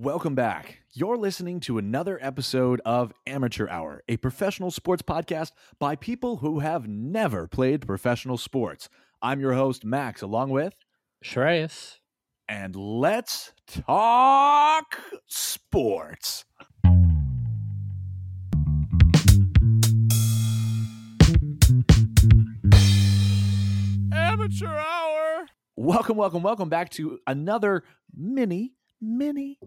Welcome back. You're listening to another episode of Amateur Hour, a professional sports podcast by people who have never played professional sports. I'm your host, Max, along with, Shreyas. and let's talk sports. Amateur Hour. Welcome, welcome, welcome back to another mini, mini,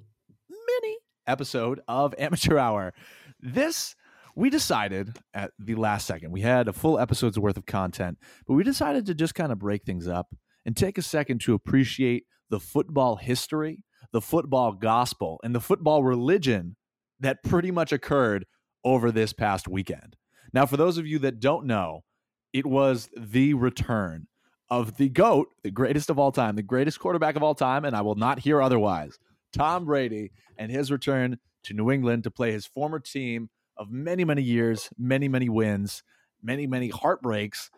mini episode of Amateur Hour. This we decided at the last second. We had a full episode's worth of content, but we decided to just kind of break things up and take a second to appreciate the football history, the football gospel, and the football religion that pretty much occurred over this past weekend. Now, for those of you that don't know, it was the return of the GOAT, the greatest of all time, the greatest quarterback of all time, and I will not hear otherwise. Tom Brady and his return to New England to play his former team of many, many years, many, many wins, many, many heartbreaks,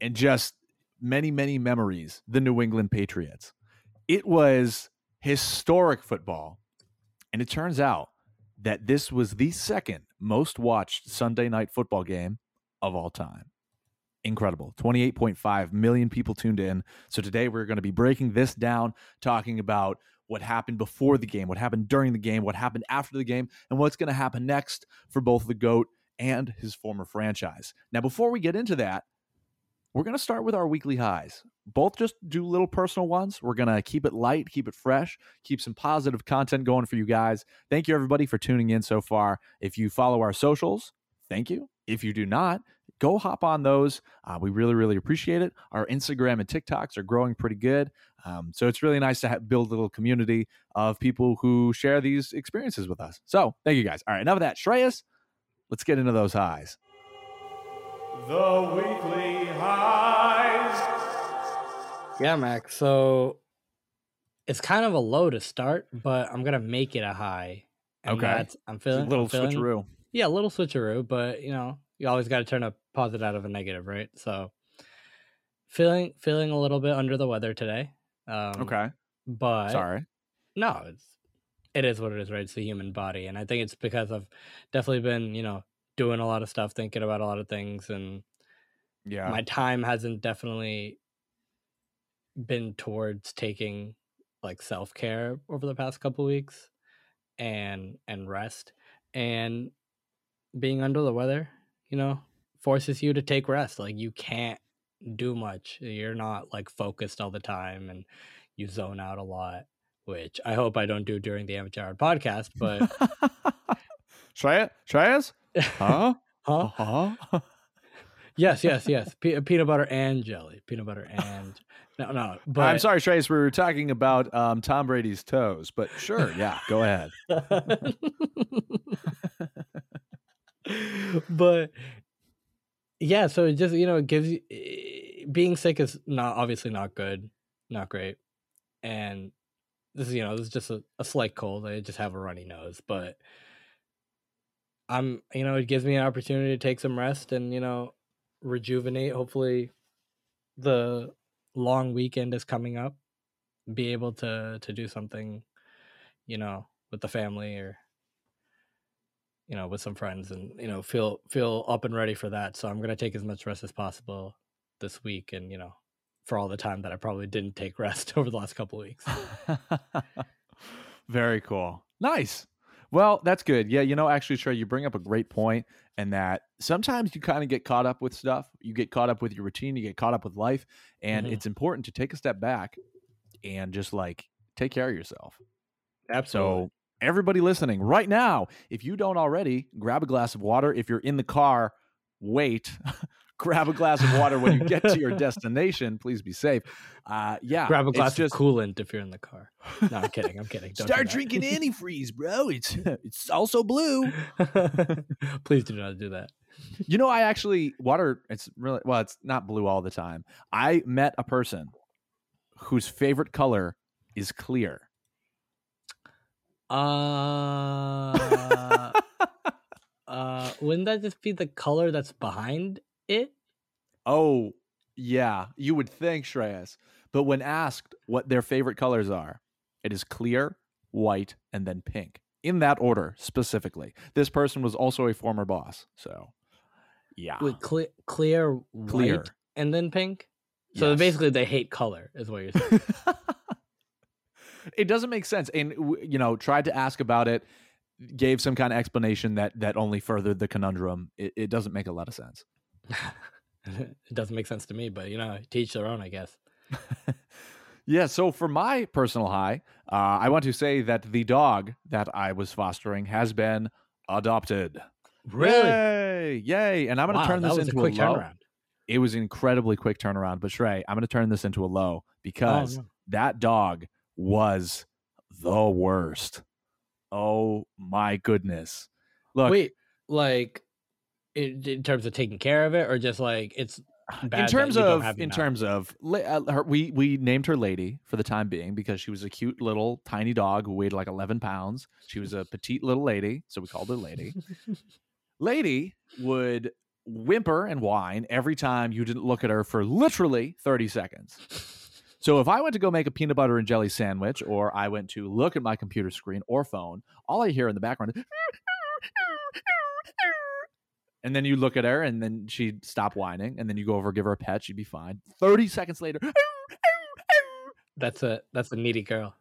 and just many, many memories, the New England Patriots. It was historic football. And it turns out that this was the second most watched Sunday night football game of all time. Incredible. 28.5 million people tuned in. So today we're going to be breaking this down, talking about what happened before the game, what happened during the game, what happened after the game, and what's going to happen next for both the GOAT and his former franchise. Now, before we get into that, we're going to start with our weekly highs. Both just do little personal ones. We're going to keep it light, keep it fresh, keep some positive content going for you guys. Thank you, everybody, for tuning in so far. If you follow our socials, thank you. If you do not, go hop on those. Uh, we really, really appreciate it. Our Instagram and TikToks are growing pretty good. Um, so it's really nice to have, build a little community of people who share these experiences with us. So thank you guys. All right, enough of that. Shreyas, let's get into those highs. The weekly highs. Yeah, Max. So it's kind of a low to start, but I'm gonna make it a high. And Okay. that's- I'm It's a little I'm feeling- switcheroo. Yeah, a little switcheroo, but you know, you always got to turn a positive out of a negative, right? So feeling feeling a little bit under the weather today. Um, Okay. but Sorry. no, it's it is what it is, right? It's the human body, and I think it's because I've definitely been, you know, doing a lot of stuff, thinking about a lot of things, and Yeah. my time hasn't definitely been towards taking like self-care over the past couple weeks and and rest and being under the weather you know forces you to take rest like you can't do much you're not like focused all the time and you zone out a lot which i hope i don't do during the amateur hour podcast but Shreyas? Shreyas? Huh? huh huh? yes yes yes Pe- peanut butter and jelly peanut butter and no no but I'm sorry, Trace. We were talking about um, Tom Brady's toes, but sure. Yeah. Go ahead. but yeah, so it just you know it gives you being sick is not obviously not good, not great, and this is you know this is just a, a slight cold. I just have a runny nose, but I'm you know it gives me an opportunity to take some rest and you know rejuvenate. Hopefully, the long weekend is coming up. Be able to to do something, you know, with the family or you know with some friends and you know feel feel up and ready for that so i'm going to take as much rest as possible this week and you know for all the time that i probably didn't take rest over the last couple of weeks Very cool. Nice. Well, that's good. Yeah, you know, actually, Trey, you bring up a great point, and that sometimes you kind of get caught up with stuff. You get caught up with your routine, you get caught up with life, and Mhm. it's important to take a step back and just like take care of yourself. absolutely So, everybody listening right now, if you don't already, grab a glass of water. If you're in the car, wait. grab a glass of water when you get to your destination. Please be safe. Uh, yeah, grab a glass just of coolant if you're in the car no i'm kidding i'm kidding Don't Start drinking antifreeze, bro. It's it's also blue. please do not do that You know, I actually water. It's really well. It's not blue all the time. I met a person whose favorite color is clear. Uh uh wouldn't that just be the color that's behind it Oh, yeah, you would think Shreyas, but when asked what their favorite colors are, it is clear, white, and then pink. In that order specifically. This person was also a former boss. So, yeah. With clear, clear, Clear. white, and then pink. So Yes. basically, they hate color, is what you're saying. it doesn't make sense. And, you know, tried to ask about it, gave some kind of explanation that that only furthered the conundrum. It, it doesn't make a lot of sense. it doesn't make sense to me, but you know, teach their own, I guess. Yeah, so for my personal high, uh, I want to say that the dog that I was fostering has been adopted. Yay! Yay! And I'm going to Wow, turn this into a quick low. turnaround. It was incredibly quick turnaround, but Shrey, I'm going to turn this into a low because Oh, that dog was the worst. Oh my goodness! Look, Wait, like in, in terms of taking care of it, or just like it's bad in terms of in enough? terms of uh, her, we we named her lady for the time being because she was a cute little tiny dog who weighed like 11 pounds she was a petite little lady so we called her lady lady would whimper and whine every time you didn't look at her for literally 30 seconds so if i went to go make a peanut butter and jelly sandwich or i went to look at my computer screen or phone all i hear in the background is and then you look at her and then she'd stop whining and then you go over give her a pet she'd be fine 30 seconds later that's a that's a needy girl.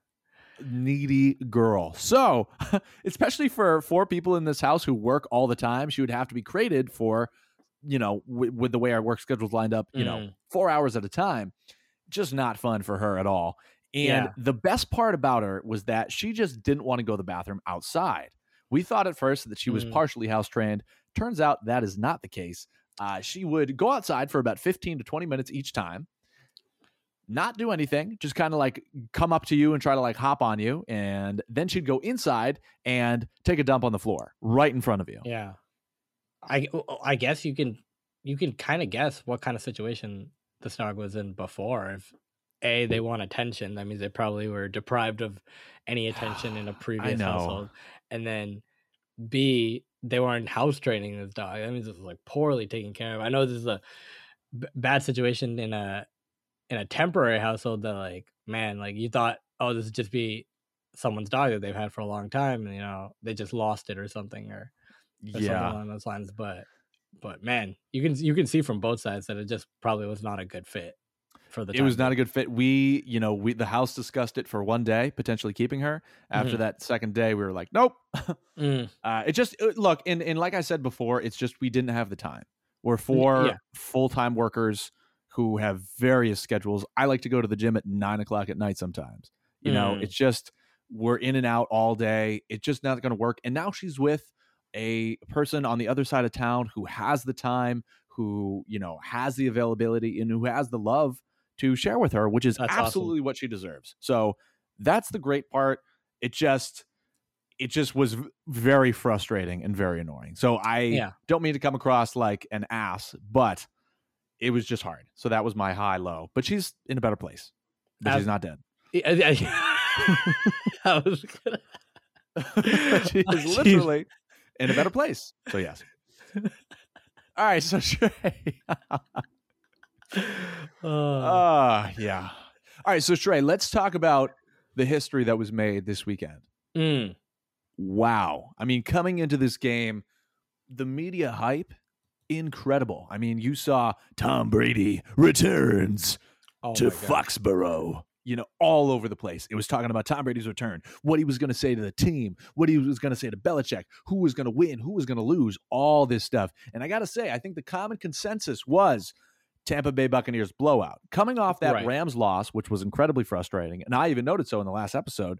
needy girl so especially for four people in this house who work all the time she would have to be created for you know with, with the way our work schedules lined up you know Mm. four hours at a time just not fun for her at all and Yeah. the best part about her was that she just didn't want to go to the bathroom outside we thought at first that she was Mm. partially house trained turns out that is not the case uh, she would go outside for about 15 to 20 minutes each time not do anything, just kind of like come up to you and try to like hop on you. And then she'd go inside and take a dump on the floor right in front of you. Yeah, I I guess you can you can kind of guess what kind of situation the dog was in before. If a they want attention, that means they probably were deprived of any attention in a previous household, and then b they weren't house training this dog. That means it's like poorly taken care of. I know this is a b- bad situation in a in a temporary household that like man like you thought oh this would just be someone's dog that they've had for a long time and you know they just lost it or something or or something Yeah. along those lines. But but man, you can you can see from both sides that it just probably was not a good fit for the. It was not a good fit. We, you know, we the house discussed it for one day, potentially keeping her. After Mhm. that second day, we were like, nope. Mm, Uh, it just uh, look, and and like I said before, it's just we didn't have the time. We're four yeah. full time workers who have various schedules. I like to go to the gym at nine o'clock at night sometimes. You know, Mm. it's just we're in and out all day. It's just not going to work. And now she's with a person on the other side of town who has the time, who you know has the availability, and who has the love to share with her, which is That's awesome. absolutely what she deserves. So that's the great part. It just it just was very frustrating and very annoying. So I Yeah. don't mean to come across like an ass, but it was just hard. So that was my high low. But she's in a better place. But she's not dead. I, I- I was gonna. she is literally in a better place. So yes. All right, so Shrey. Uh, Ah, yeah. All right, so Shrey, let's talk about the history that was made this weekend. mm, wow. I mean, coming into this game, the media hype, incredible. I mean, you saw Tom Brady returns oh to. Foxborough, you know, all over the place. It was talking about Tom Brady's return, what he was going to say to the team, what he was going to say to Belichick, who was going to win, who was going to lose, all this stuff. And I got to say, I think the common consensus was Tampa Bay Buccaneers blowout. Coming off that Right. Rams loss, which was incredibly frustrating, and I even noted so in the last episode.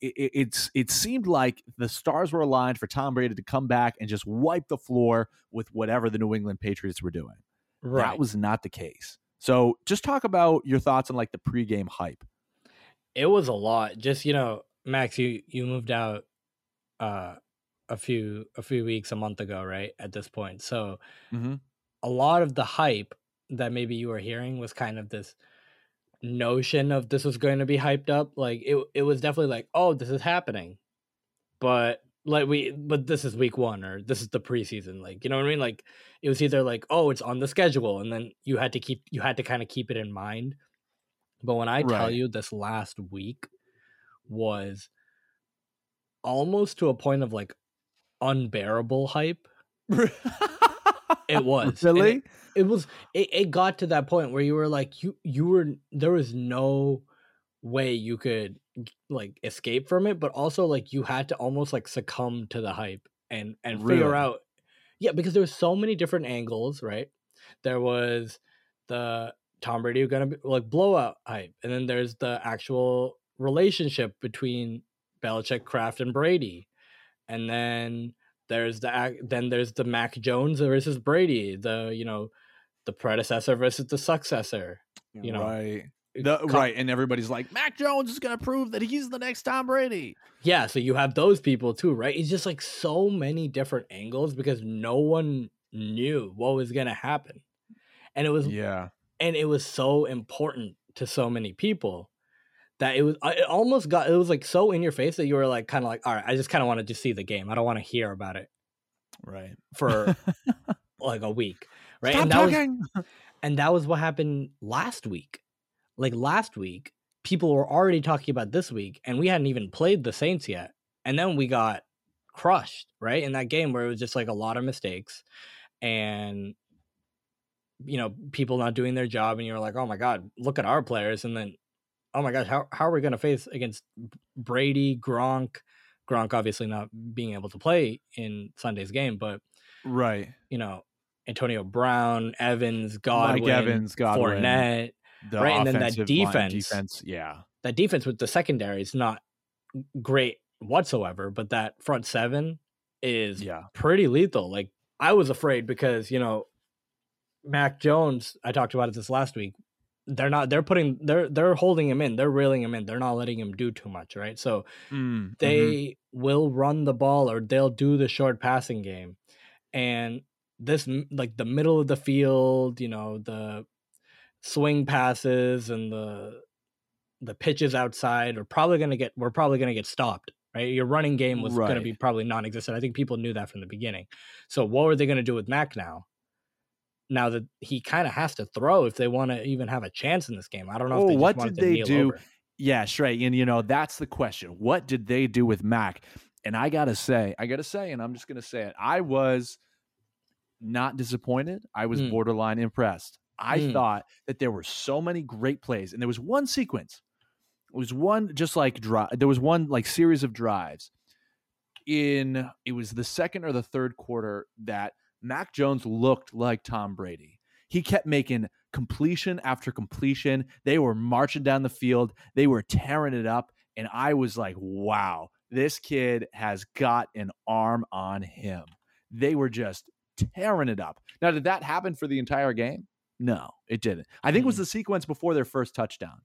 It, it- it's it seemed like the stars were aligned for Tom Brady to come back and just wipe the floor with whatever the New England Patriots were doing. Right. That was not the case. So just talk about your thoughts on like the pregame hype. it was a lot. Just you know, Max, you you moved out uh a few a few weeks a month ago, right? At this point, so Mm-hmm. a lot of the hype that maybe you were hearing was kind of this notion of this was going to be hyped up. Like it it was definitely like, oh, this is happening. But like we but this is week one or this is the preseason. Like, you know what I mean? Like it was either like, oh, it's on the schedule, and then you had to keep you had to kind of keep it in mind. But when I tell you this last week was almost to a point of like unbearable hype. It was really. It, it was. It, it got to that point where you were like, you you were there was no way you could like escape from it, but also like you had to almost like succumb to the hype and and figure out. Yeah, because there was so many different angles, right? There was the Tom Brady gonna be like blowout hype, and then there's the actual relationship between Belichick, Kraft, and Brady, and then there's the then there's the Mac Jones versus Brady, the you know the predecessor versus the successor. You know, right. The, Co- right, and everybody's like, Mac Jones is going to prove that he's the next Tom Brady. Yeah, so you have those people too, right? It's just like so many different angles because no one knew what was gonna happen, and it was Yeah, and it was so important to so many people that it was I- it almost got it was like so in your face that you were like kind of like all right i just kind of wanted to see the game i don't want to hear about it right. for like a week right Stop and that was and that was what happened last week like last week people were already talking about this week and we hadn't even played the saints yet and then we got crushed right in that game where it was just like a lot of mistakes and you know people not doing their job and you're like oh my god look at our players and then oh my gosh how, how are we going to face against brady gronk gronk obviously not being able to play in sunday's game but right. you know Antonio Brown, Evans, Godwin, Mike Evans, Godwin, Fournette. The right, and then that line, defense. defense, yeah, That defense with the secondary is not great whatsoever, but that front seven is yeah, pretty lethal. Like I was afraid because you know Mac Jones. I talked about it this last week. They're not. They're putting. They're they're holding him in. They're reeling him in. They're not letting him do too much. Right. So Mm, they mhm. will run the ball or they'll do the short passing game and this like the middle of the field you know the swing passes and the the pitches outside are probably going to get we're probably going to get stopped right your running game was going to be probably non-existent i think people knew that from the beginning so what were they going to do with mac now now that he kind of has to throw if they want to even have a chance in this game i don't know Oh, if they just what did to they do? over. yeah, straight. And you know that's the question. What did they do with Mac? And I gotta say, I gotta say, and I'm just gonna say it. I was not disappointed. I was Mm. borderline impressed. I Mm. thought that there were so many great plays, and there was one sequence. It was one just like drive. There was one like series of drives in it was the second or the third quarter that Mac Jones looked like Tom Brady. He kept making completion after completion. They were marching down the field. They were tearing it up. And I was like, wow, this kid has got an arm on him. They were just tearing it up. Now, did that happen for the entire game? No, it didn't. I think it was Mhm. the sequence before their first touchdown.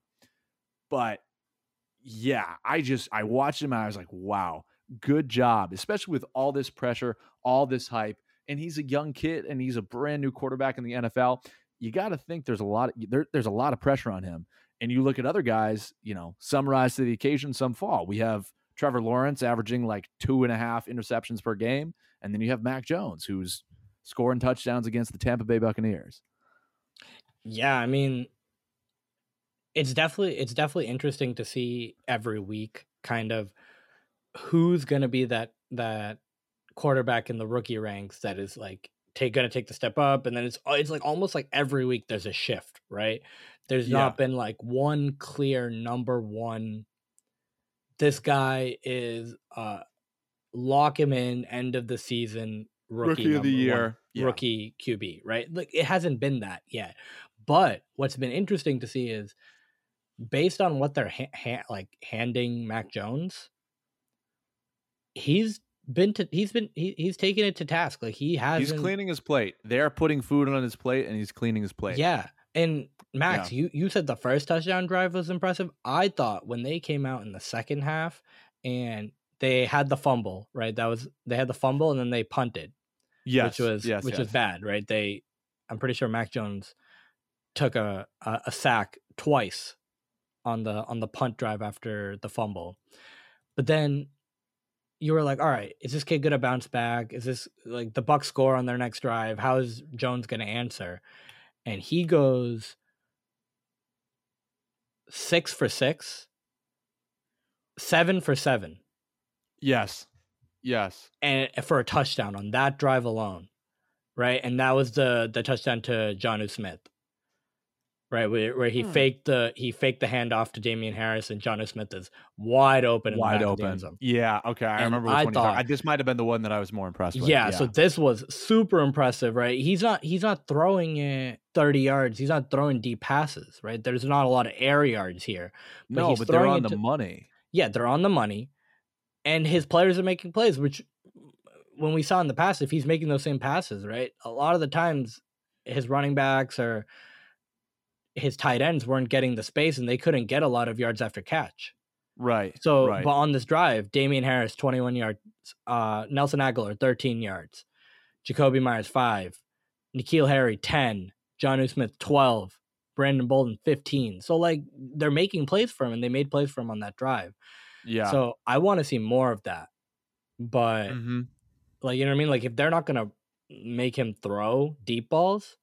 But yeah, I just I watched him and I was like, wow, good job, especially with all this pressure, all this hype. And he's a young kid and he's a brand new quarterback in the NFL. You got to think there's a lot of, there, there's a lot of pressure on him. And you look at other guys, you know, some rise to the occasion, some fall. We have Trevor Lawrence averaging like two and a half interceptions per game, and then you have Mac Jones who's scoring touchdowns against the Tampa Bay Buccaneers. Yeah, I mean, it's definitely it's definitely interesting to see every week kind of who's going to be that that quarterback in the rookie ranks that is like take going to take the step up and then it's it's like almost like every week there's a shift, right? There's Yeah. not been like one clear number 1 this guy is uh lock him in end of the season rookie, number one Yeah. rookie QB, right? Like it hasn't been that yet. But what's been interesting to see is based on what they're ha- ha- like handing Mac Jones, he's been to he's been he, he's taken it to task. Like he has He's cleaning his plate. They're putting food on his plate and he's cleaning his plate. Yeah. And Max, you you said the first touchdown drive was impressive. I thought when they came out in the second half and they had the fumble, right? That was they had the fumble and then they punted. Yes. which was yes, which yes. was bad, right? They, I'm pretty sure Mac Jones took a, a a sack twice on the on the punt drive after the fumble, but then you were like, all right, is this kid gonna bounce back? Is this like the Bucks score on their next drive? How is Jones gonna answer? And he goes six for six, seven for seven Yes. Yes. and for a touchdown on that drive alone, right? And that was the the touchdown to Jonnu Smith, right? Where, where he Hmm. faked the he faked the handoff to Damien Harris, and Jonnu Smith is wide open, Wide open. Yeah. Okay. I And remember which I one you're thought- I, This might have been the one that I was more impressed with. Yeah, so this was super impressive, right? He's not he's not throwing it 30 yards. He's not throwing deep passes, right? There's not a lot of air yards here. but no, he's but they're on the to- money. Yeah, they're on the money. And his players are making plays, which when we saw in the past, if he's making those same passes, right? A lot of the times his running backs or his tight ends weren't getting the space and they couldn't get a lot of yards after catch. Right. So, right. but on this drive, Damien Harris, 21 yards, uh, Nelson Agholor, 13 yards, Jakobi Meyers, 5, N'Keal Harry, 10, Jonnu Smith, 12, Brandon Bolden, 15. So, like, they're making plays for him and they made plays for him on that drive. yeah. So, I want to see more of that. But, hmm like, you know what I mean? Like, if they're not going to make him throw deep balls,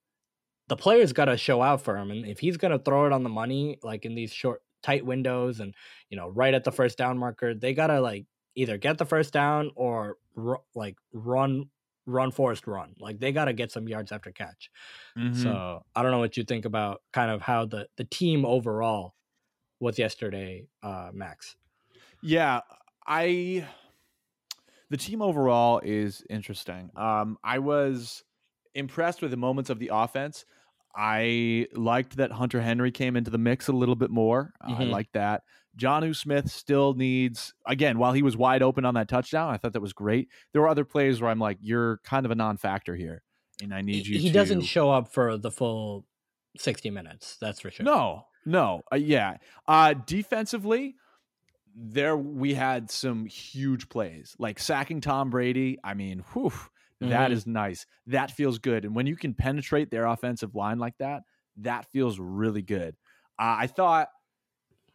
the player's got to show out for him. And if he's going to throw it on the money, like in these short, tight windows and, you know, right at the first down marker, they got to, like, either get the first down or, ru- like, run, run, forced run. Like, they got to get some yards after catch. Mm-hmm. So, I don't know what you think about kind of how the, the team overall was yesterday, uh, Max. Yeah, I the team overall is interesting. Um, I was impressed with the moments of the offense. I liked that Hunter Henry came into the mix a little bit more. Uh, I Mhm. like that. Jonnu Smith still needs again while he was wide open on that touchdown. I thought that was great. There were other plays where I'm like, you're kind of a non-factor here, and I need you. he to... doesn't show up for the full 60 minutes. That's for sure. No, no, uh, yeah. Uh, defensively, there we had some huge plays, like sacking Tom Brady. I mean, whew, that Mhm. is nice. That feels good. And when you can penetrate their offensive line like that, that feels really good. Uh, I thought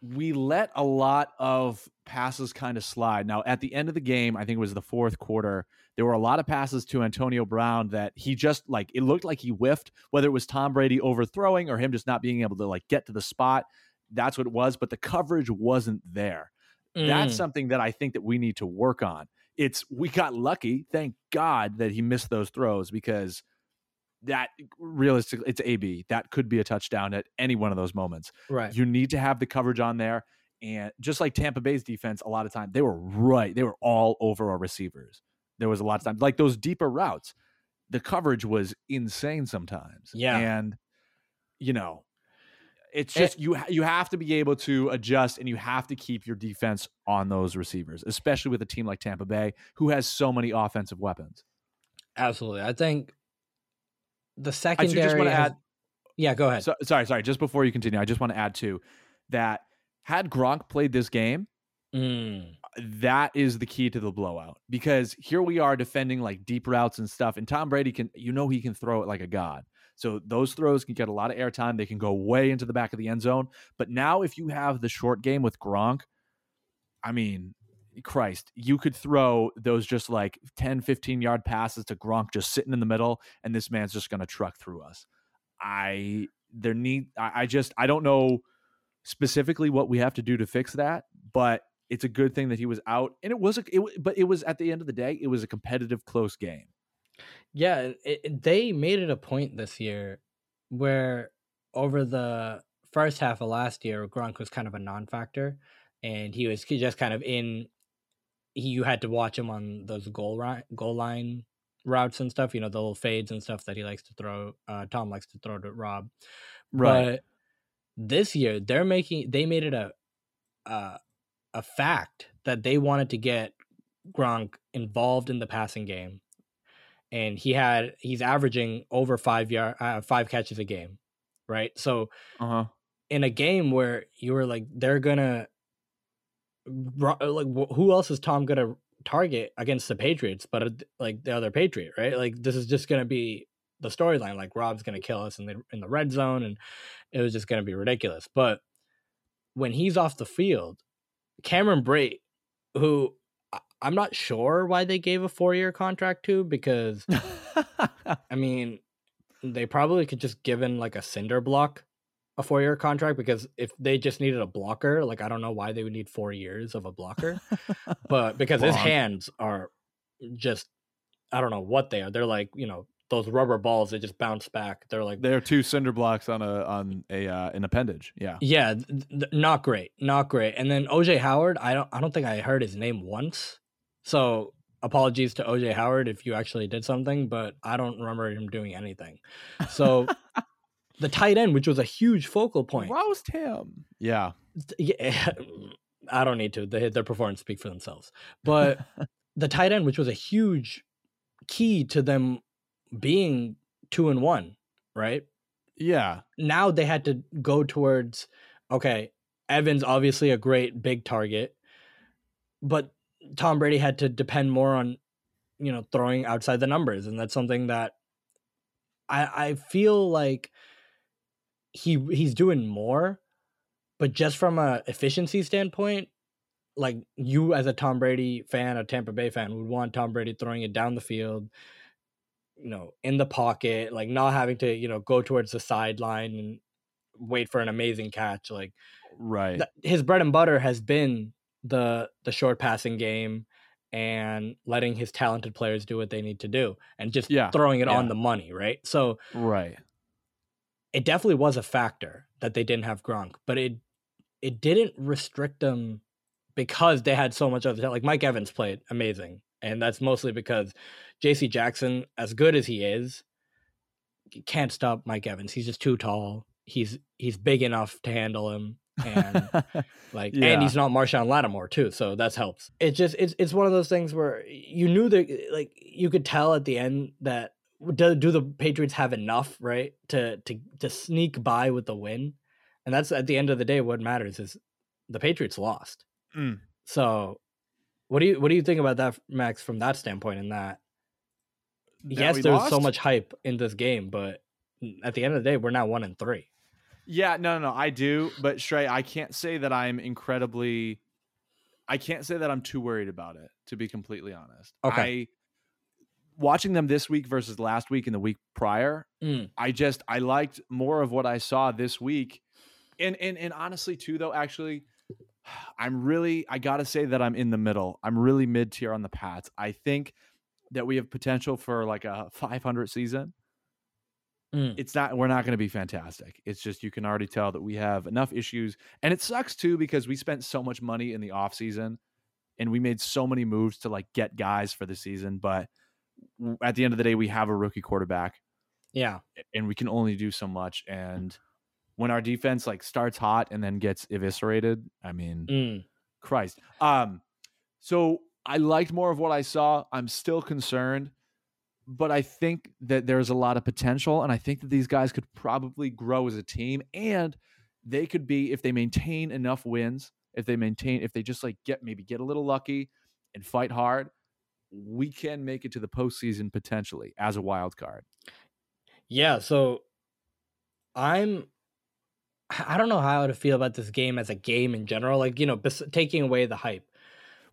we let a lot of passes kind of slide. Now, at the end of the game, I think it was the fourth quarter, there were a lot of passes to Antonio Brown that he just like it looked like he whiffed, whether it was Tom Brady overthrowing or him just not being able to like get to the spot. That's what it was, but the coverage wasn't there. That's Mm. something that I think that we need to work on. It's we got lucky, thank God that he missed those throws because that realistically it's AB. That could be a touchdown at any one of those moments. right. You need to have the coverage on there. And just like Tampa Bay's defense, a lot of time they were right. They were all over our receivers. There was a lot of times like those deeper routes. The coverage was insane sometimes. Yeah. And you know, it's Eh just you you have to be able to adjust and you have to keep your defense on those receivers, especially with a team like Tampa Bay who has so many offensive weapons. Absolutely. I think the I secondary. do just want to add yeah, go ahead. So, sorry, sorry. Just before you continue, I just want to add too that had Gronk played this game, Mm, that is the key to the blowout because here we are defending like deep routes and stuff, and Tom Brady can, you know, he can throw it like a god. So those throws can get a lot of airtime. They can go way into the back of the end zone. But now, if you have the short game with Gronk, I mean, Christ, you could throw those just like 10, 15 yard passes to Gronk just sitting in the middle, and this man's just going to truck through us. I, there need, I, I just, I don't know specifically what we have to do to fix that, but it's a good thing that he was out. And it was, a, it, but it was at the end of the day, it was a competitive, close game. Yeah, it, it- they made it a point this year where over the first half of last year, Gronk was kind of a non-factor, and he was just kind of in. He, you had to watch him on those goal line, goal line routes and stuff. You know, the little fades and stuff that he likes to throw. Uh, Tom likes to throw to Rob. But this year they're making they made it a a, a fact that they wanted to get Gronk involved in the passing game. And he had he's averaging over 5 yard uh, 5 catches a game, right? So uh huh. in a game where you were like they're going to like who else is Tom to target against the Patriots but uh, like the other Patriot, right? Like this is just to be the storyline like Rob's to kill us in the in the red zone and it was just to be ridiculous. But when he's off the field, Cameron Brate, who I'm not sure why they gave a four year contract to, because I mean, they probably could just give in like a cinder block a four year contract because if they just needed a blocker, like I don't know why they would need four years of a blocker, but because his hands are just I don't know what they are. They're like you know those rubber balls that just bounce back. They're like They're two cinder blocks on a on a uh, an appendage. Yeah. yeah, th- th- not great, not great. And then OJ Howard, I don't I don't think I heard his name once. So apologies to OJ Howard if you actually did something, but I don't remember him doing anything. So the tight end, which was a huge focal point, Roast him. Yeah. yeah, I don't need to. They, their performance speak for themselves. But the tight end, which was a huge key to them being two and one, right? yeah. Now they had to go towards okay, Evans obviously a great big target, but Tom Brady had to depend more on you know throwing outside the numbers, and that's something that I I feel like he he's doing more, but just from a efficiency standpoint, like you as a Tom Brady fan, a Tampa Bay fan, would want Tom Brady throwing it down the field, you know, in the pocket, like not having to, you know, go towards the sideline and wait for an amazing catch. Like Right. th- his bread and butter has been the the short passing game and letting his talented players do what they need to do and just Yeah, throwing it yeah. on the money, right? So right. it definitely was a factor that they didn't have Gronk, but it it didn't restrict them because they had so much other talent. Like Mike Evans played amazing, and that's mostly because J.C. Jackson, as good as he is, can't stop Mike Evans. He's just too tall. He's he's big enough to handle him, and like, Yeah. and he's not Marshon Lattimore too, so that helps. It's just it's it's one of those things where you knew that like you could tell at the end that do, do the Patriots have enough right to to to sneak by with the win, and that's at the end of the day what matters is the Patriots lost. Mm. So, what do you what do you think about that, Max, from that standpoint? In that, That yes, there's there so much hype in this game, but at the end of the day, we're now one and three. Yeah, no, no, no, I do, but Shrey, I can't say that I'm incredibly. I can't say that I'm too worried about it. To be completely honest, Okay. I watching them this week versus last week and the week prior. Mm. I just I liked more of what I saw this week, and and and honestly too though actually, I'm really I gotta say that I'm in the middle. I'm really mid tier on the Pats. I think that we have potential for like a 500 season Mm. it's not we're not going to be fantastic it's just you can already tell that we have enough issues and it sucks too because we spent so much money in the off season and we made so many moves to like get guys for the season but at the end of the day we have a rookie quarterback Yeah, and we can only do so much and when our defense like starts hot and then gets eviscerated i mean Mm. Christ. Um, so I liked more of what I saw. I'm still concerned, but I think that there's a lot of potential, and I think that these guys could probably grow as a team, and they could be if they maintain enough wins, if they maintain, if they just like get maybe get a little lucky and fight hard, we can make it to the postseason potentially as a wild card. Yeah, so I'm I don't know how to feel about this game as a game in general. Like, you know, taking away the hype.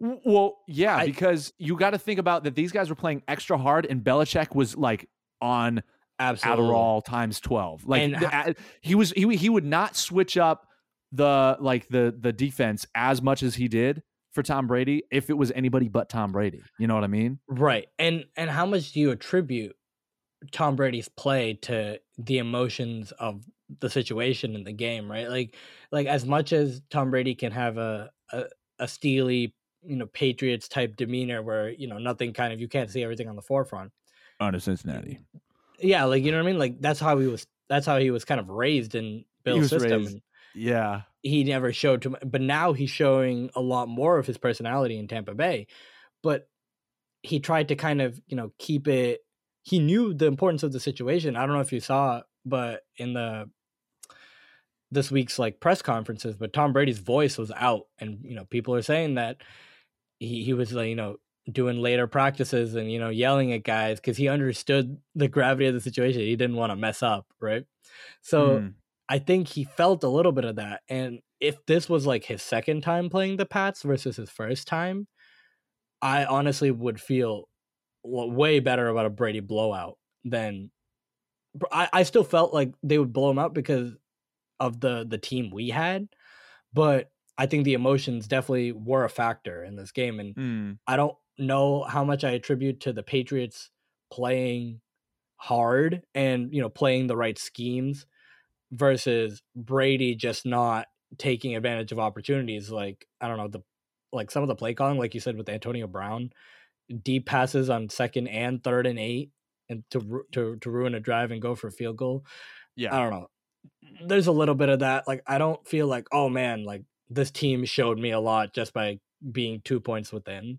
Well, yeah, I- because you got to think about that. These guys were playing extra hard, and Belichick was like on Absolutely. Adderall times 12. Like the- he was he he would not switch up the like the the defense as much as he did for Tom Brady if it was anybody but Tom Brady. You know what I mean? Right. And and how much do you attribute Tom Brady's play to the emotions of the situation in the game, right? Like like as much as Tom Brady can have a a, a steely, you know, Patriots type demeanor where, you know, nothing kind of you can't see everything on the forefront. On to Cincinnati. Yeah, like you know what I mean? Like that's how he was that's how he was kind of raised in Bill's system. raised- Yeah. he never showed too much, but now he's showing a lot more of his personality in Tampa Bay. But he tried to kind of, you know, keep it. He knew the importance of the situation. I don't know if you saw, but in the this week's like press conferences, but Tom Brady's voice was out, and you know, people are saying that he he was like, you know, doing later practices and you know, yelling at guys because he understood the gravity of the situation. He didn't want to mess up, right? So. Mm. I think he felt a little bit of that. And if this was like his second time playing the Pats versus his first time, I honestly would feel way better about a Brady blowout than. I, I still felt like they would blow him out because of the the team we had, but I think the emotions definitely were a factor in this game, and Mm. I don't know how much I attribute to the Patriots playing hard and you know playing the right schemes versus Brady just not taking advantage of opportunities like I don't know the like some of the play calling like you said with Antonio Brown deep passes on second and third and 8 and to to to ruin a drive and go for a field goal Yeah. I don't know there's a little bit of that like I don't feel like oh man like this team showed me a lot just by being 2 points within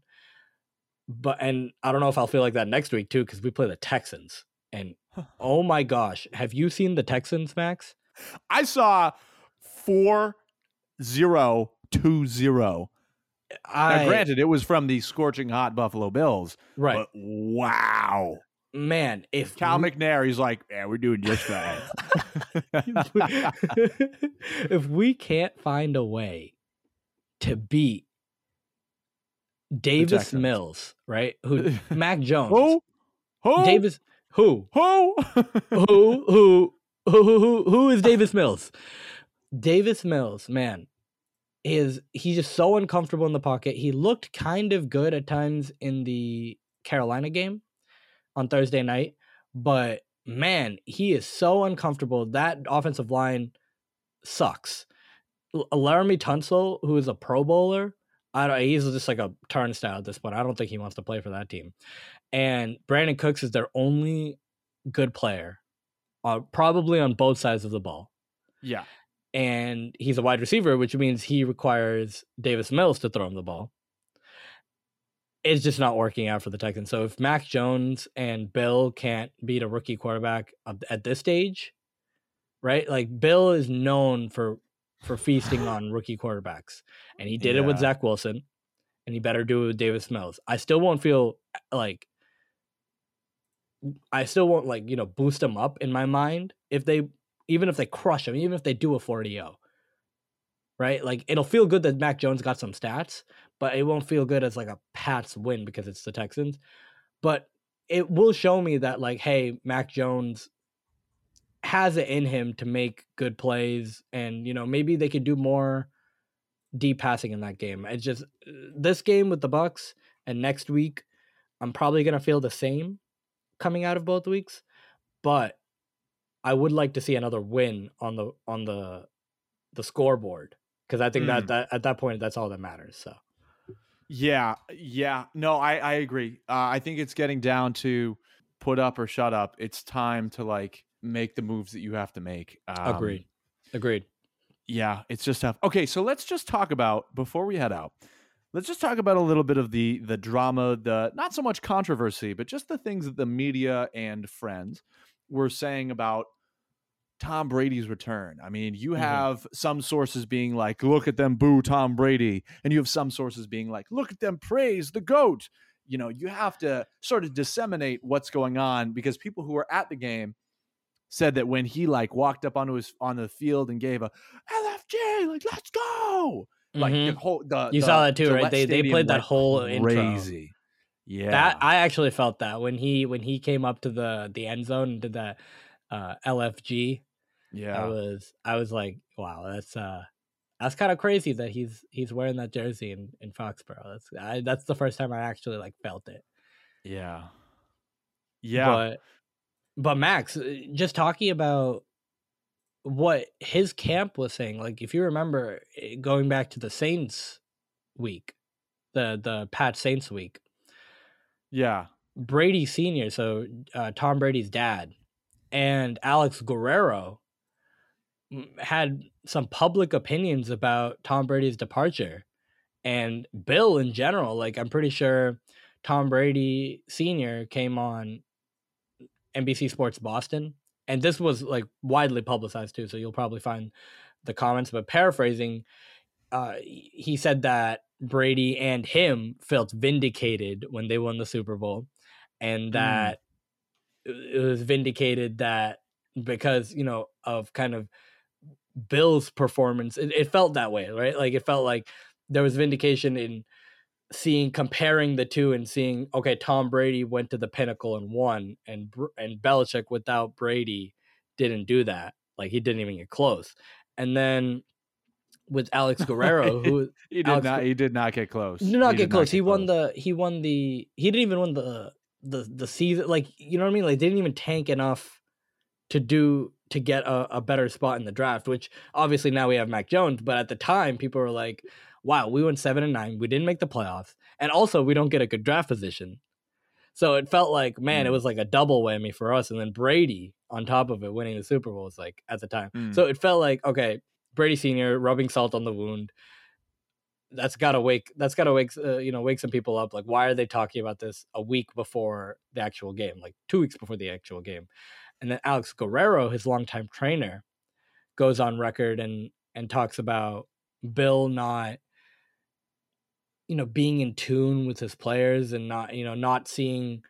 but and I don't know if I'll feel like that next week too because we play the Texans and oh my gosh, have you seen the Texans, Max? I saw four zero two zero. I Now, granted, it was from the scorching hot Buffalo Bills, right, but wow. Man. If Cal we- McNair, he's like, yeah, we're doing just fine. if we can't find a way to beat Davis Mills, right? Who Mac Jones, who? Who? Davis, who, Who? who, who, who, who, who, who is Davis Mills? Davis Mills, man, is he's just so uncomfortable in the pocket. He looked kind of good at times in the Carolina game on Thursday night, but man, he is so uncomfortable. That offensive line sucks. Laremy Tunsil, who is a Pro Bowler, I don't. He's just like a turnstile at this point. I don't think he wants to play for that team. And Brandin Cooks is their only good player, uh, probably on both sides of the ball. yeah. And he's a wide receiver, which means he requires Davis Mills to throw him the ball. It's just not working out for the Texans. So if Mac Jones and Bill can't beat a rookie quarterback at- at this stage, right? Like Bill is known for for feasting on rookie quarterbacks, and he did it with Zach Wilson, and he better do it with Davis Mills. I still won't feel eh, like I still won't like you know boost him up in my mind if they even if they crush him, even if they do a 40-0. Right? Like it'll feel good that Mac Jones got some stats, but it won't feel good as like a Pats win because it's the Texans. But it will show me that like, hey, Mac Jones has it in him to make good plays and you know, maybe they could do more deep passing in that game. It's just this game with the Bucks and next week I'm probably going to feel the same coming out of both weeks, but I would like to see another win on the on the the scoreboard because I think Mm. that that at that point that's all that matters. So Yeah, yeah. No, I I agree. Uh, I think it's getting down to put up or shut up. It's time to like make the moves that you have to make. Um, agreed, agreed. Yeah, it's just tough. Okay, so let's just talk about before we head out. Let's just talk about a little bit of the the drama, the not so much controversy, but just the things that the media and friends were saying about Tom Brady's return. I mean, you Mhm. have some sources being like, "Look at them boo Tom Brady," and you have some sources being like, "Look at them praise the goat." You know, you have to sort of disseminate what's going on because people who were at the game said that when he like walked up onto his on the field and gave a LFG, like let's go, like Mhm. the whole the You the saw that too, right? They- they played that whole intro. crazy. Yeah, That I actually felt that when he when he came up to the the end zone and did that uh, LFG. I yeah, was I was like, wow, that's uh that's kind of crazy that he's he's wearing that jersey in in Foxborough. That's I, that's the first time I actually like felt it. yeah, yeah. But but Max, uh, just talking about what his camp was saying, like if you remember eh, going back to the Saints week, the the Pat Saints week, yeah, Brady Senior, so uh, Tom Brady's dad, and Alex Guerrero had some public opinions about Tom Brady's departure, and Bill in general. Like I'm pretty sure Tom Brady Senior came on NBC Sports Boston, and this was like widely publicized too. So you'll probably find the comments. But paraphrasing, uh, he said that Brady and him felt vindicated when they won the Super Bowl, and that it was vindicated that because you know of kind of Bill's performance, it, it felt that way, right? Like it felt like there was vindication in seeing comparing the two and seeing okay, Tom Brady went to the pinnacle and won, and and Belichick without Brady didn't do that. Like he didn't even get close. and then with Alex Guerrero, who He did Alex- not. He did not get close. did not He get close. he won the he won the he didn't even win the the the season. Like you know what I mean? Like they didn't even tank enough to do to get a, a better spot in the draft. Which obviously now we have Mac Jones, but at the time people were like, "Wow, we went seven and nine. We didn't make the playoffs, and also we don't get a good draft position." So it felt like, man, it Mm. was like a double whammy for us. And then Brady on top of it winning the Super Bowl was like at the time. Mm. So it felt like, okay, Brady Senior rubbing salt on the wound. That's gotta wake. That's gotta wake. Uh, you know, wake some people up. Like, why are they talking about this a week before the actual game? Like two weeks before the actual game. And then Alex Guerrero, his longtime trainer, goes on record and and talks about Bill not, you know, being in tune with his players and not, you know, not seeing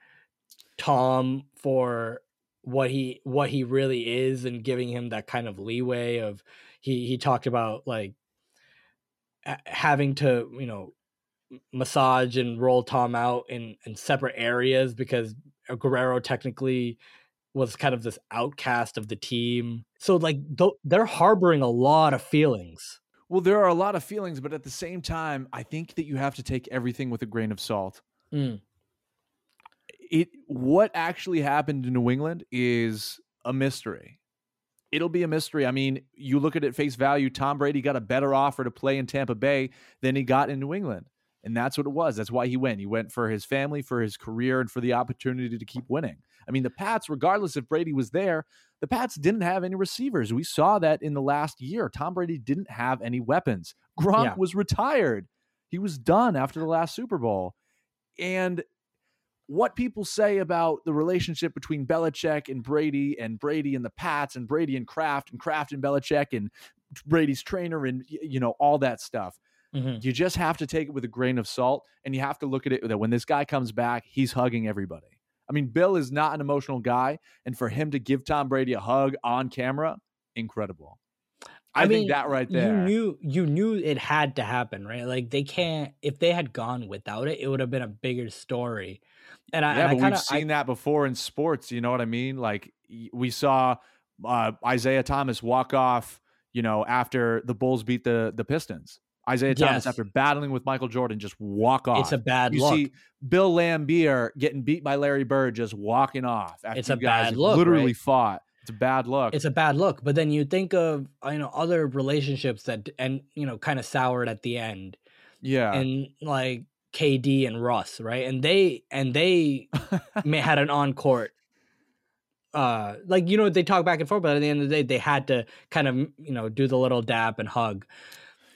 Tom for what he what he really is and giving him that kind of leeway of he he talked about like having to you know massage and roll Tom out in in separate areas because Guerrero technically was kind of this outcast of the team. So like th- they're harboring a lot of feelings. Well, there are a lot of feelings, but at the same time, I think that you have to take everything with a grain of salt. Mm. It what actually happened in New England is a mystery. It'll be a mystery. I mean, you look at it face value, Tom Brady got a better offer to play in Tampa Bay than he got in New England. And that's what it was. That's why he went. He went for his family, for his career, and for the opportunity to keep winning. I mean, the Pats, regardless if Brady was there, the Pats didn't have any receivers. We saw that in the last year. Tom Brady didn't have any weapons. Gronk Yeah. was retired. He was done after the last Super Bowl. And what people say about the relationship between Belichick and Brady and Brady and the Pats and Brady and Kraft and Kraft and Belichick and Brady's trainer and you know all that stuff. Mhm. You just have to take it with a grain of salt and you have to look at it that when this guy comes back, he's hugging everybody. I mean, Bill is not an emotional guy and for him to give Tom Brady a hug on camera, incredible. I, I think that right there. You knew you knew it had to happen, right? Like they can't if they had gone without it, it would have been a bigger story. And I, yeah, and I kinda, we've seen that before in sports. You know what I mean? Like we saw uh, Isiah Thomas walk off. You know, after the Bulls beat the the Pistons, Isiah Thomas, Yes. after battling with Michael Jordan, just walk off. it's a bad you look. see Bill Laimbeer getting beat by Larry Bird, just walking off. After It's a bad look, Literally right? fought. It's a bad look. it's a bad look. But then you think of you know other relationships that and you know kind of soured at the end, yeah. and like KD and Russ, right? And they and they had an on court. Uh, like you know they talk back and forth, but at the end of the day, they had to kind of you know do the little dap and hug,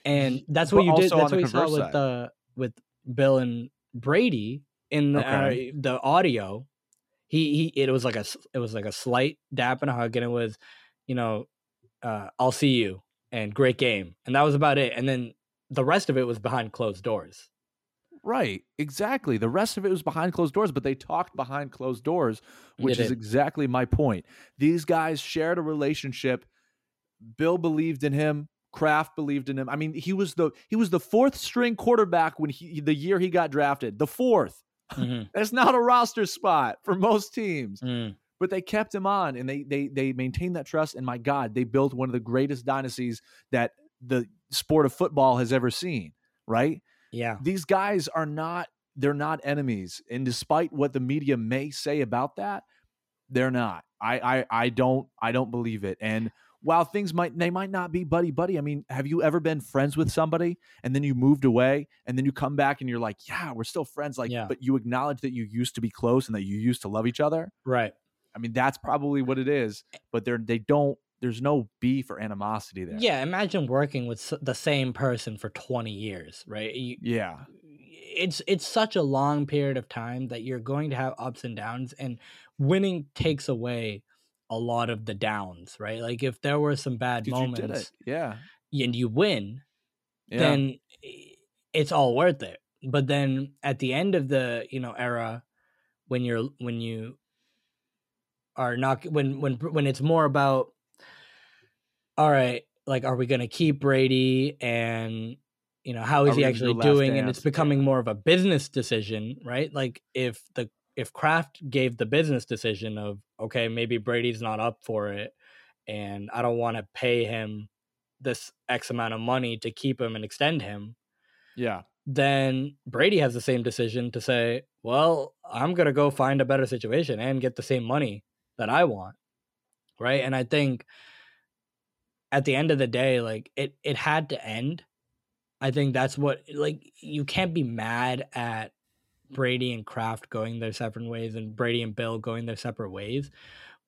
and that's what you did. That's what you saw with side. the with Bill and Brady in the Okay. uh, the audio. He he, it was like a it was like a slight dap and a hug, and it was, you know, uh, I'll see you and great game, and that was about it. And then the rest of it was behind closed doors. Right, exactly. The rest of it was behind closed doors, but they talked behind closed doors, which is exactly my point. These guys shared a relationship. Bill believed in him. Kraft believed in him. I mean, he was the he was the fourth string quarterback when he the year he got drafted. The fourth. Mhm. That's not a roster spot for most teams. Mm. But they kept him on and they they they maintained that trust. And my God, they built one of the greatest dynasties that the sport of football has ever seen. Right? Yeah. these guys are not they're not enemies and despite what the media may say about that they're not i i, I don't i don't believe it and while things might they might not be buddy buddy i mean have you ever been friends with somebody and then you moved away and then you come back and you're like yeah we're still friends like Yeah. but you acknowledge that you used to be close and that you used to love each other Right. i mean that's probably what it is but they're they don't there's no beef or animosity there Yeah. Imagine working with the same person for 20 years, right? You, yeah it's it's such a long period of time that you're going to have ups and downs and winning takes away a lot of the downs right? Like if there were some bad you did it. moments yeah. and you win yeah. then it's all worth it. But then at the end of the you know era when you're when you are not when when when it's more about all right like are we going to keep Brady and you know how is Are he actually doing? And it's becoming more of a business decision right? Like if the if Kraft gave the business decision of okay maybe Brady's not up for it and I don't want to pay him this X amount of money to keep him and extend him, Yeah. then Brady has the same decision to say, well, I'm going to go find a better situation and get the same money that I want. Right. And I think at the end of the day, like it, it had to end. I think that's what, like, you can't be mad at Brady and Kraft going their separate ways and Brady and Bill going their separate ways.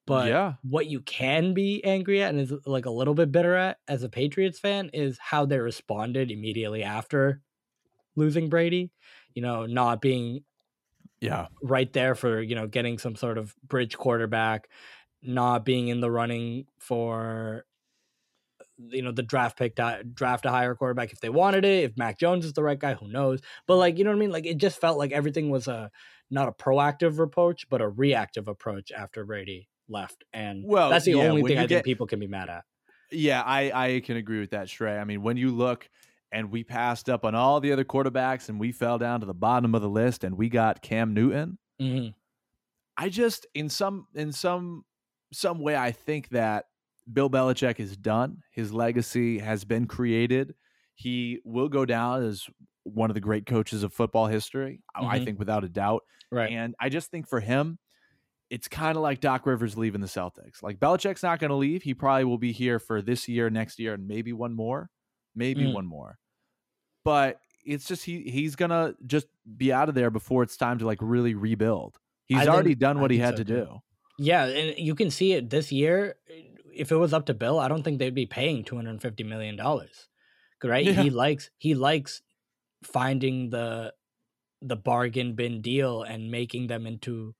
But yeah. what you can be angry at and is like a little bit bitter at as a Patriots fan is how they responded immediately after losing Brady. You know, not being Yeah. right there for, you know, getting some sort of bridge quarterback, not being in the running for you know the draft pick to draft a higher quarterback if they wanted it if mac jones is the right guy who knows but like you know what i mean like it just felt like everything was a not a proactive approach but a reactive approach after brady left and Well, that's the yeah, only thing i get- think people can be mad at Yeah, I, I can agree with that, Shrey. I mean, when you look and we passed up on all the other quarterbacks and we fell down to the bottom of the list and we got Cam Newton, mm-hmm. I just in some in some some way I think that Bill Belichick is done. His legacy has been created. He will go down as one of the great coaches of football history. I- I think without a doubt. right And I just think for him, it's kind of like Doc Rivers leaving the Celtics. Like Belichick's not going to leave. He probably will be here for this year, next year, and maybe one more, maybe Mm. one more. But it's just he he's gonna just be out of there before it's time to like really rebuild. He's I already think- done what he had so, to do. yeah and you can see it this year if it was up to bill i don't think they'd be paying 250 million dollars right Yeah. he likes he likes finding the the bargain bin deal and making them into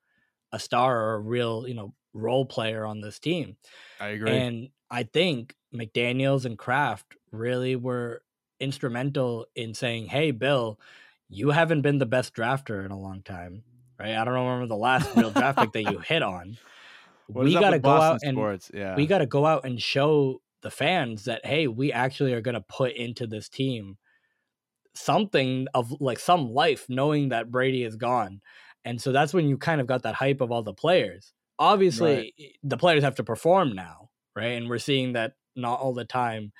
a star or a real you know role player on this team I agree. and i think mcdaniels and kraft really were instrumental in saying hey bill you haven't been the best drafter in a long time right i don't remember the last real draft pick that you hit on What we got to go Boston out and sports? yeah. we got to go out and show the fans that hey we actually are going to put into this team something of like some life knowing that brady is gone and so that's when you kind of got that hype of all the players obviously the players have to perform now right and we're seeing that not all the time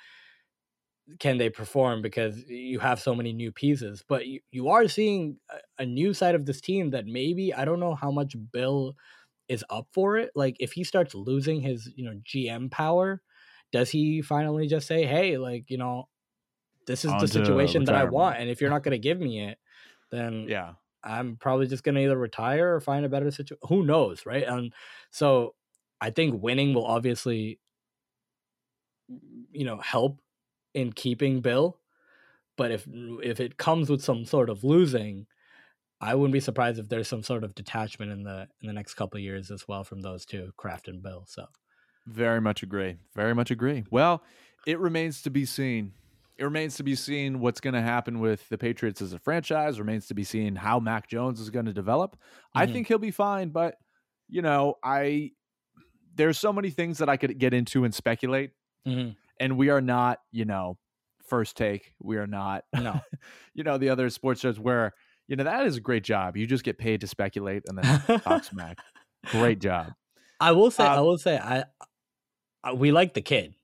can they perform because you have so many new pieces but you, you are seeing a, a new side of this team that maybe i don't know how much bill is up for it like if he starts losing his you know gm power does he finally just say hey like you know this is the to situation that i want and if you're not going to give me it then yeah. I'm probably just gonna either retire or find a better situation. Who knows, right? And so I think winning will obviously, you know, help in keeping Bill. But if if it comes with some sort of losing, I wouldn't be surprised if there's some sort of detachment in the in the next couple of years as well from those two, Kraft and Bill. So Very much agree. Very much agree. Well, it remains to be seen. It remains to be seen what's going to happen with the Patriots as a franchise. Remains to be seen how Mac Jones is going to develop. I Mhm. think he'll be fine, but you know, I there's so many things that I could get into and speculate, mhm. and we are not, you know, first take. We are not, no, you know, the other sports shows where you know that is a great job. You just get paid to speculate and then talk smack. Great job. I will say, I Um, will say, I, I we like the kid.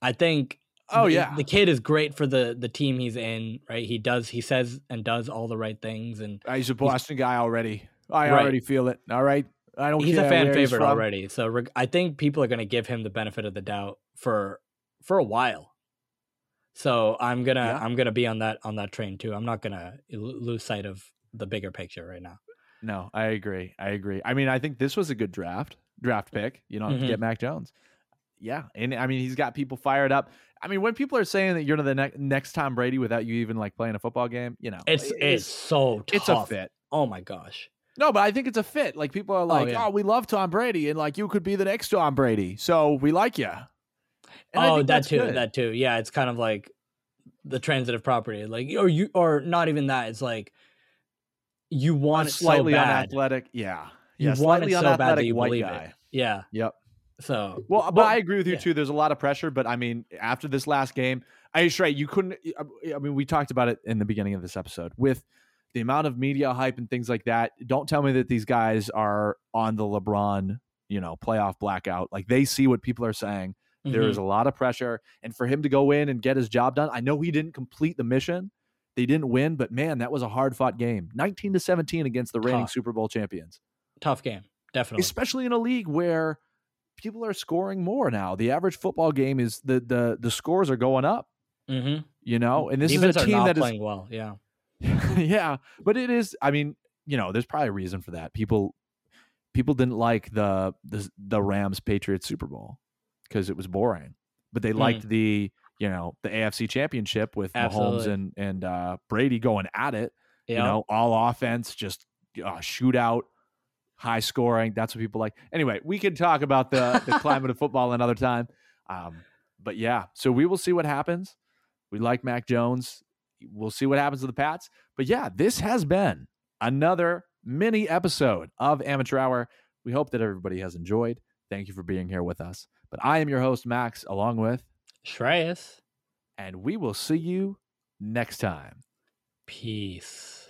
I think. Oh, the- yeah. the kid is great for the the team he's in. Right, he does, he says and does all the right things, and Uh, He's a Boston guy already. I Right. already feel it. All right. I don't he's a fan favorite already. So reg- I think people are going to give him the benefit of the doubt for for a while. So I'm gonna Yeah. I'm gonna be on that on that train too. I'm not gonna lose sight of the bigger picture right now. No, I agree. I agree. I mean, I think this was a good draft draft pick. You know, to Mhm. get Mac Jones. Yeah, and I mean, he's got people fired up. I mean, when people are saying that you're the ne- next Tom Brady without you even like playing a football game, you know, It's it- it's so tough. it's a fit. Oh my gosh. No, but I think it's a fit. Like people are like, oh, yeah. we love Tom Brady, and like you could be the next Tom Brady, so we like you. And oh, that too. good. That too. Yeah, it's kind of like the transitive property, like or you or not even that. It's like you want it slightly so bad. unathletic. Yeah, You yeah, want slightly it so bad that unathletic you white believe guy. it. Yeah. Yep. So Well, but Well, I agree with you yeah. too. There's a lot of pressure, but I mean, after this last game, I just straight you couldn't. Uh, I mean, we talked about it in the beginning of this episode with the amount of media hype and things like that. Don't tell me that these guys are on the LeBron, you know, playoff blackout. Like they see what people are saying. There Mhm. is a lot of pressure. And for him to go in and get his job done, I know he didn't complete the mission. They didn't win, but man, that was a hard fought game. 19 to 17 against the reigning Tough. Super Bowl champions, tough game, definitely. especially in a league where people are scoring more now. The average football game is the the the scores are going up, Mm-hmm. you know, and this is a team that is playing well. Yeah. yeah, but it is. I mean, you know, there's probably a reason for that. People, people didn't like the the the Rams Patriots Super Bowl because it was boring, but they Mm. liked the you know the AFC Championship with Mahomes and and uh, Brady going at it. Yeah. You know, all offense, just uh, shootout, high scoring. That's what people like. Anyway, we can talk about the the climate of football another time. Um, but yeah, so we will see what happens. We like Mac Jones. We'll see what happens to the Pats. But yeah, this has been another mini episode of Amateur Hour. We hope that everybody has enjoyed. Thank you for being here with us. But I am your host, Max, along with, Shreyas. and we will see you next time. Peace.